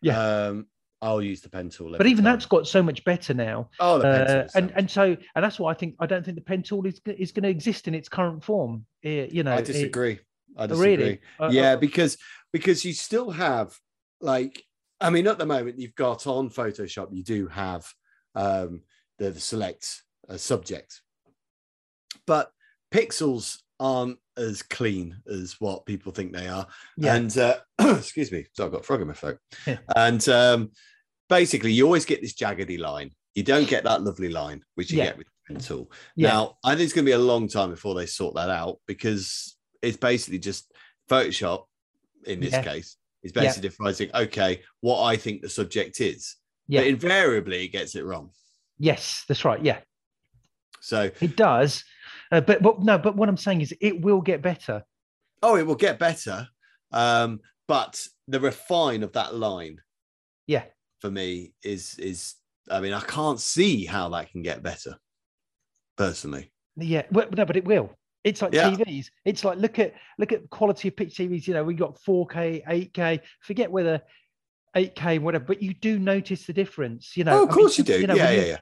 Yeah. um, I'll use the pen tool. but even time. that's got so much better now. oh, the pen Uh, tool. and and so and that's why I think I don't think the pen tool is is going to exist in its current form. Eh, you know, I it- disagree. I disagree. really. Uh, yeah, uh, because because you still have like I mean, at the moment you've got on Photoshop, you do have um, the, the select uh, subject, but pixels aren't as clean as what people think they are. yeah, And uh, <clears throat> excuse me, so I've got frog in my throat. Yeah. And um, basically, you always get this jaggedy line. You don't get that lovely line, which you Yeah. get with the pen tool. yeah, Now, I think it's going to be a long time before they sort that out because it's basically just Photoshop in this Yeah. case is basically defining, okay, what I think the subject is. yeah. But invariably, it gets it wrong. yes, that's right. Yeah, So, it does. Uh, but but no, but what I'm saying is it will get better. oh, it will get better. Um, but the refine of that line Yeah, for me is is I mean, I can't see how that can get better personally. yeah. Well, no, but it will. It's like Yeah. TVs. It's like look at look at quality of pitch TVs. You know, we got 4K, 8K. Forget whether 8K, whatever. But you do notice the difference. You know, oh, of I mean, course you do. know, yeah, yeah, yeah.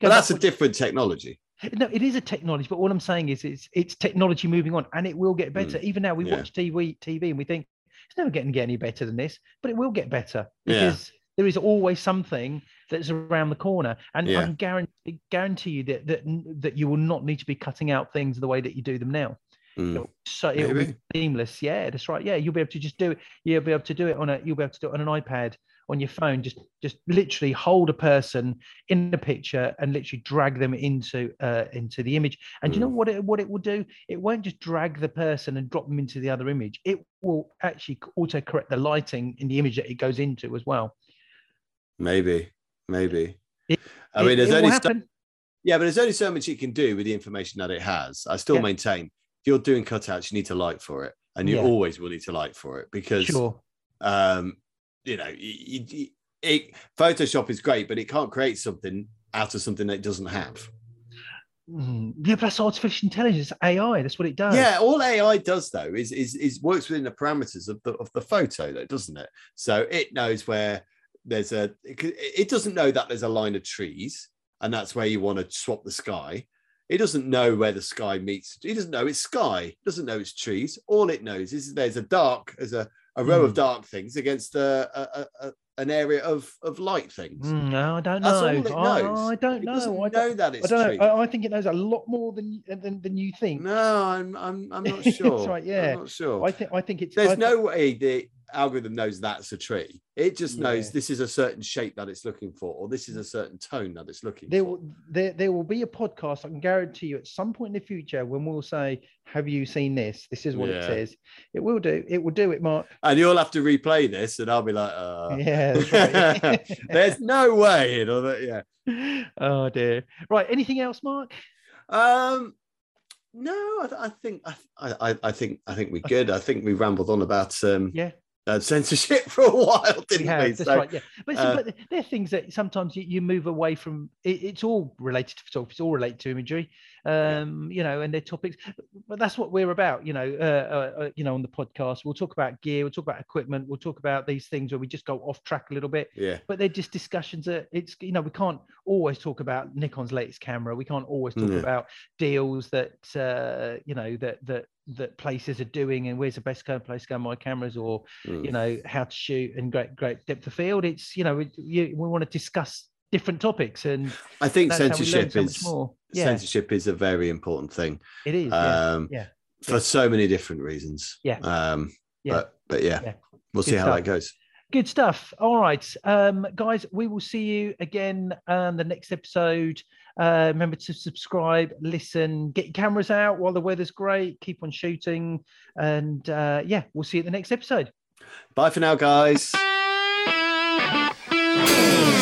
But that's a different technology. No, it is a technology, but what I'm saying is it's it's technology moving on and it will get better. Even now we Mm, yeah. watch TV TV and we think it's never getting get any better than this, but it will get better Yeah. because there is always something that's around the corner. And I can guarantee guarantee you that that that you will not need to be cutting out things the way that you do them now. Mm. So it'll Maybe. be seamless. Yeah, that's right. Yeah, you'll be able to just do it. You'll be able to do it on a you'll be able to do it on an iPad on your phone. Just just literally hold a person in the picture and literally drag them into uh into the image. And do you know Mm. what it what it will do? It won't just drag the person and drop them into the other image. It will actually auto correct the lighting in the image that it goes into as well. Maybe, maybe. It- I mean, It- there's it only so, yeah, but there's only so much you can do with the information that it has. I still Yeah. maintain if you're doing cutouts, you need to light for it, and you Yeah. always will need to light for it because Sure. um, you know, it, Photoshop is great, but it can't create something out of something that it doesn't have. Mm, Yeah, but that's artificial intelligence, AI. That's what it does. Yeah, all AI does though is is is works within the parameters of the of the photo, though, doesn't it? So it knows where there's a it, doesn't know that there's a line of trees and that's where you want to swap the sky. It doesn't know where the sky meets. It doesn't know it's sky. It doesn't know it's trees. All it knows is there's a dark, there's a, a row of Mm. dark things against a, a, a, an area of of light things. Mm, no, I don't That's know. all it I- knows. I, don't It know. I don't, know that I don't know. I, I think it knows a lot more than than, than you think. No, I'm I'm I'm not <laughs> sure. That's right, yeah. I'm not sure. I think I think it's. There's I no way the algorithm knows that's a tree. It just knows Yeah. this is a certain shape that it's looking for, or this is a certain tone that it's looking there for. will there, there will be a podcast. I can guarantee you at some point in the future when we'll say, "Have you seen this? This is what it says." It will do. It will do it, Mark. And you'll have to replay this, and I'll be like, uh, Yeah. <laughs> Right. <laughs> there's no way. You know that, yeah. <laughs> oh dear. Right. Anything else, Mark? Um, no, I, I think I, I, I think I think we're good. I think we rambled on about um, Yeah. Uh, censorship <laughs> for a while, didn't have. we? That's So, right. Yeah. But, uh, but they're things that sometimes you, you move away from. It, it's all related to photography. It's all related to imagery. Um, you know, and their topics. But that's what we're about. You know, uh, uh, uh, you know, on the podcast, we'll talk about gear. We'll talk about equipment. We'll talk about these things where we just go off track a little bit. yeah, but they're just discussions that it's you know we can't always talk about nikon's latest camera we can't always talk Yeah. about deals that uh you know that that that places are doing and where's the best place to go my cameras or Mm. you know how to shoot and great great depth of field it's you know we, you, we want to discuss different topics and I think that's how censorship so is more yeah censorship is a very important thing. it is yeah um, yeah, for yeah. so many different reasons. Yeah. Um, Yeah. But but yeah, Yeah. we'll Good see how stuff. that goes. good stuff all right um guys we will see you again on the next episode uh remember to subscribe listen get your cameras out while the weather's great keep on shooting and uh yeah we'll see you at the next episode Bye for now, guys. <laughs>